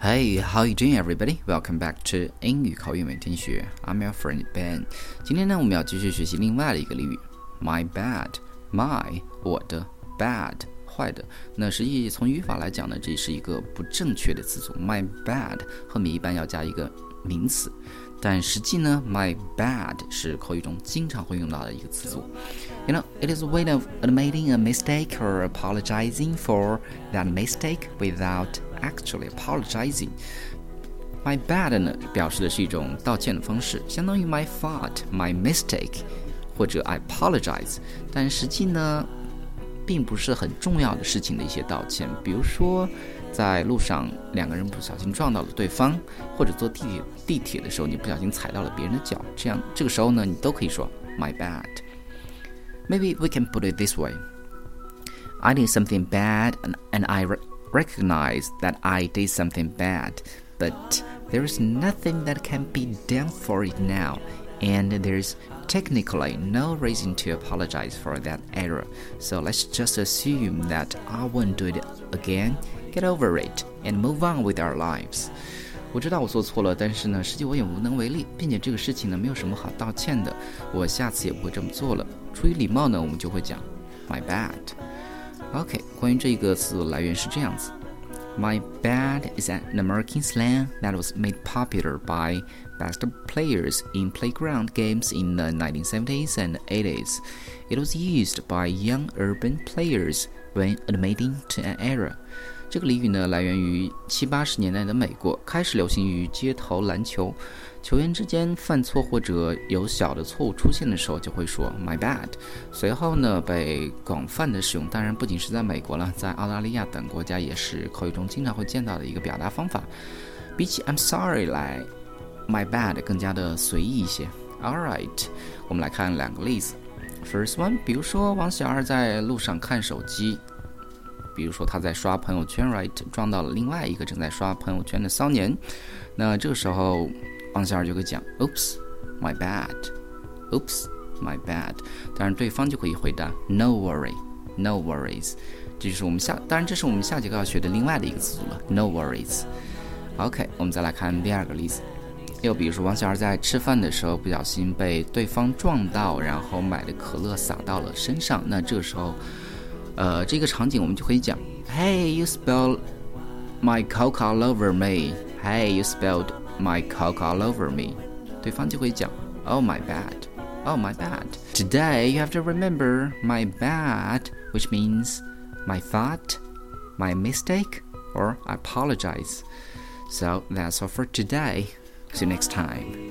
Hey, how you doing, everybody? Welcome back to 英语口语每天学。I'm your friend Ben。今天呢，我们要继续学习另外的一个俚语，my bad。my 我的 bad 坏的。那实际从语法来讲呢，这是一个不正确的词组。my bad 后面一般要加一个名词，但实际呢，my bad 是口语中经常会用到的一个词组。You know, it is a way of admitting a mistake or apologizing for that mistake without actually apologizing. My bad 呢，表示的是一种道歉的方式，相当于 my fault, my mistake，或者 I apologize。但实际呢，并不是很重要的事情的一些道歉，比如说在路上两个人不小心撞到了对方，或者坐地铁地铁的时候你不小心踩到了别人的脚，这样这个时候呢，你都可以说 my bad。Maybe we can put it this way. I did something bad and, and I recognize that I did something bad, but there is nothing that can be done for it now, and there's technically no reason to apologize for that error. So let's just assume that I won't do it again, get over it, and move on with our lives. 我知道我做错了，但是呢，实际我也无能为力，并且这个事情呢，没有什么好道歉的。我下次也不会这么做了。出于礼貌呢，我们就会讲 my bad。 OK，关于这个词来源是这样子。My bad is an American slang that was made popular by basketball players in playground games in the 1970s and 80s. It was used by young urban players when admitting to an error. 这个俚语呢，来源于七八十年代的美国，开始流行于街头篮球。球员之间犯错或者有小的错误出现的时候，就会说 “my bad”。随后呢，被广泛的使用。当然，不仅是在美国了，在澳大利亚等国家也是口语中经常会见到的一个表达方法。比起 “I'm sorry” 来，“my bad” 更加的随意一些。All right，我们来看两个例子。First one，比如说王小二在路上看手机。比如说他在刷朋友圈，right，撞到了另外一个正在刷朋友圈的骚年，那这个时候，王小二就会讲，Oops，my bad，Oops，my bad。当然对方就可以回答，No worry，No worries。这就是我们下，当然这是我们下节课要学的另外的一个词组了，No worries。OK，我们再来看第二个例子，又比如说王小二在吃饭的时候不小心被对方撞到，然后买的可乐洒到了身上，那这个时候。呃，这个场景我们就可以讲，Hey, you spilled my coke all over me. Hey, you spilled my coke all over me. 对方就会讲，Oh my bad. Oh my bad. Today you have to remember my bad, which means my fault, my mistake, or I apologize. So that's all for today. See you next time.